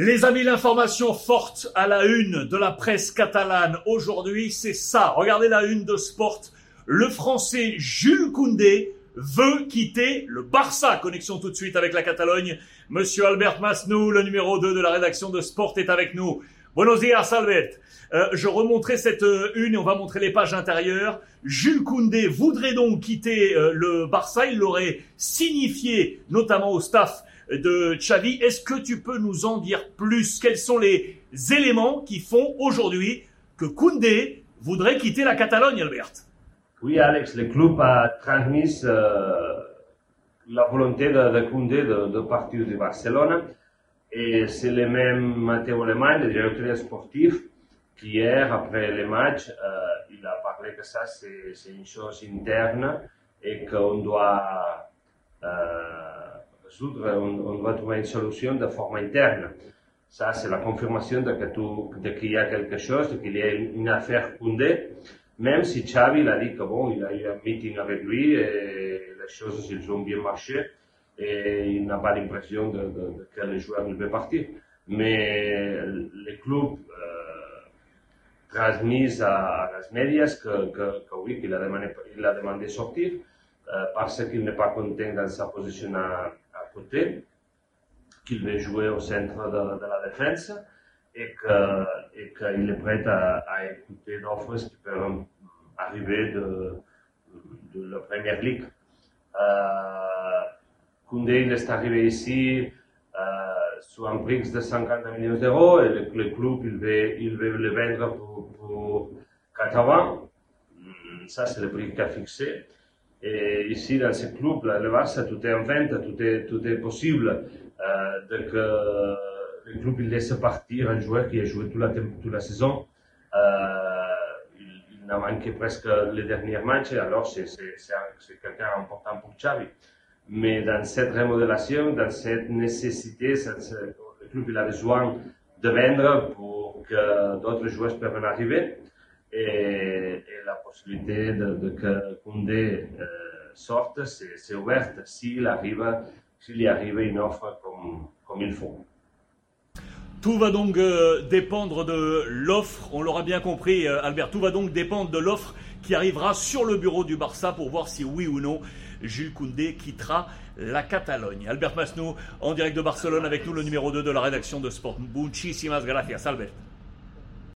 Les amis, l'information forte à la une de la presse catalane aujourd'hui, c'est ça. Regardez la une de Sport. Le français Jules Koundé veut quitter le Barça. Connexion tout de suite avec la Catalogne. Monsieur Albert Masnou, le numéro 2 de la rédaction de Sport, est avec nous. Buenos días, Albert. Euh, je remontrerai cette euh, une et on va montrer les pages intérieures. Jules Koundé voudrait donc quitter euh, le Barça. Il l'aurait signifié, notamment au staff de Xavi. Est-ce que tu peux nous en dire plus? Quels sont les éléments qui font aujourd'hui que Koundé voudrait quitter la Catalogne, Albert? Oui, Alex, le club a transmis euh, la volonté de, de Koundé de, partir de Barcelone. Et c'est le même Matteo Lemay, le directeur sportif, qui hier, après le match, euh, il a parlé que ça, c'est une chose interne et qu'on doit euh, résoudre, on, on, doit trouver une de forme interne. Ça, c'est la confirmation de qu'il y a quelque chose, de qu'il y a une affaire Koundé, même si Xavi l'a dit que bon, il a eu un meeting avec lui et les choses, ils ont bien marché et il n'a pas l'impression de, de, de, que le joueur veut partir. Mais le club euh, transmis à, à les médias que, que, que oui, qu'il a demandé, il a demandé de sortir parce qu'il n'est pas content dans sa position à, côté, qu'il veut jouer au centre de, la défense et qu'il qu est prêt à, à écouter d'offres qui peuvent arriver de, la première ligue. Euh, Koundé, il est arrivé ici euh, sur un prix de 50 millions d'euros et le, club, il veut, le vendre pour, pour 80. Ça, c'est le prix qu'il a fixé. Et ici, dans ce club, le Barça, tout est en vente, tout est, tout est possible. Euh, donc, euh, le club il laisse partir un joueur qui a joué toute la, saison. Euh, il, n'a manqué presque les derniers matchs, alors c'est quelqu'un important pour Xavi. Mais dans cette remodélation, dans cette nécessité, le club il a besoin de vendre pour que d'autres joueurs puissent arriver la possibilité de, que Koundé euh, sorte, c'est ouverte s'il y arrive une offre comme, comme il faut. Tout va donc euh, dépendre de l'offre, on l'aura bien compris euh, Albert, tout va donc dépendre de l'offre qui arrivera sur le bureau du Barça pour voir si oui ou non Jules Koundé quittera la Catalogne. Albert Masnou en direct de Barcelone avec nous, le numéro 2 de la rédaction de Sport. Muchísimas gracias Albert.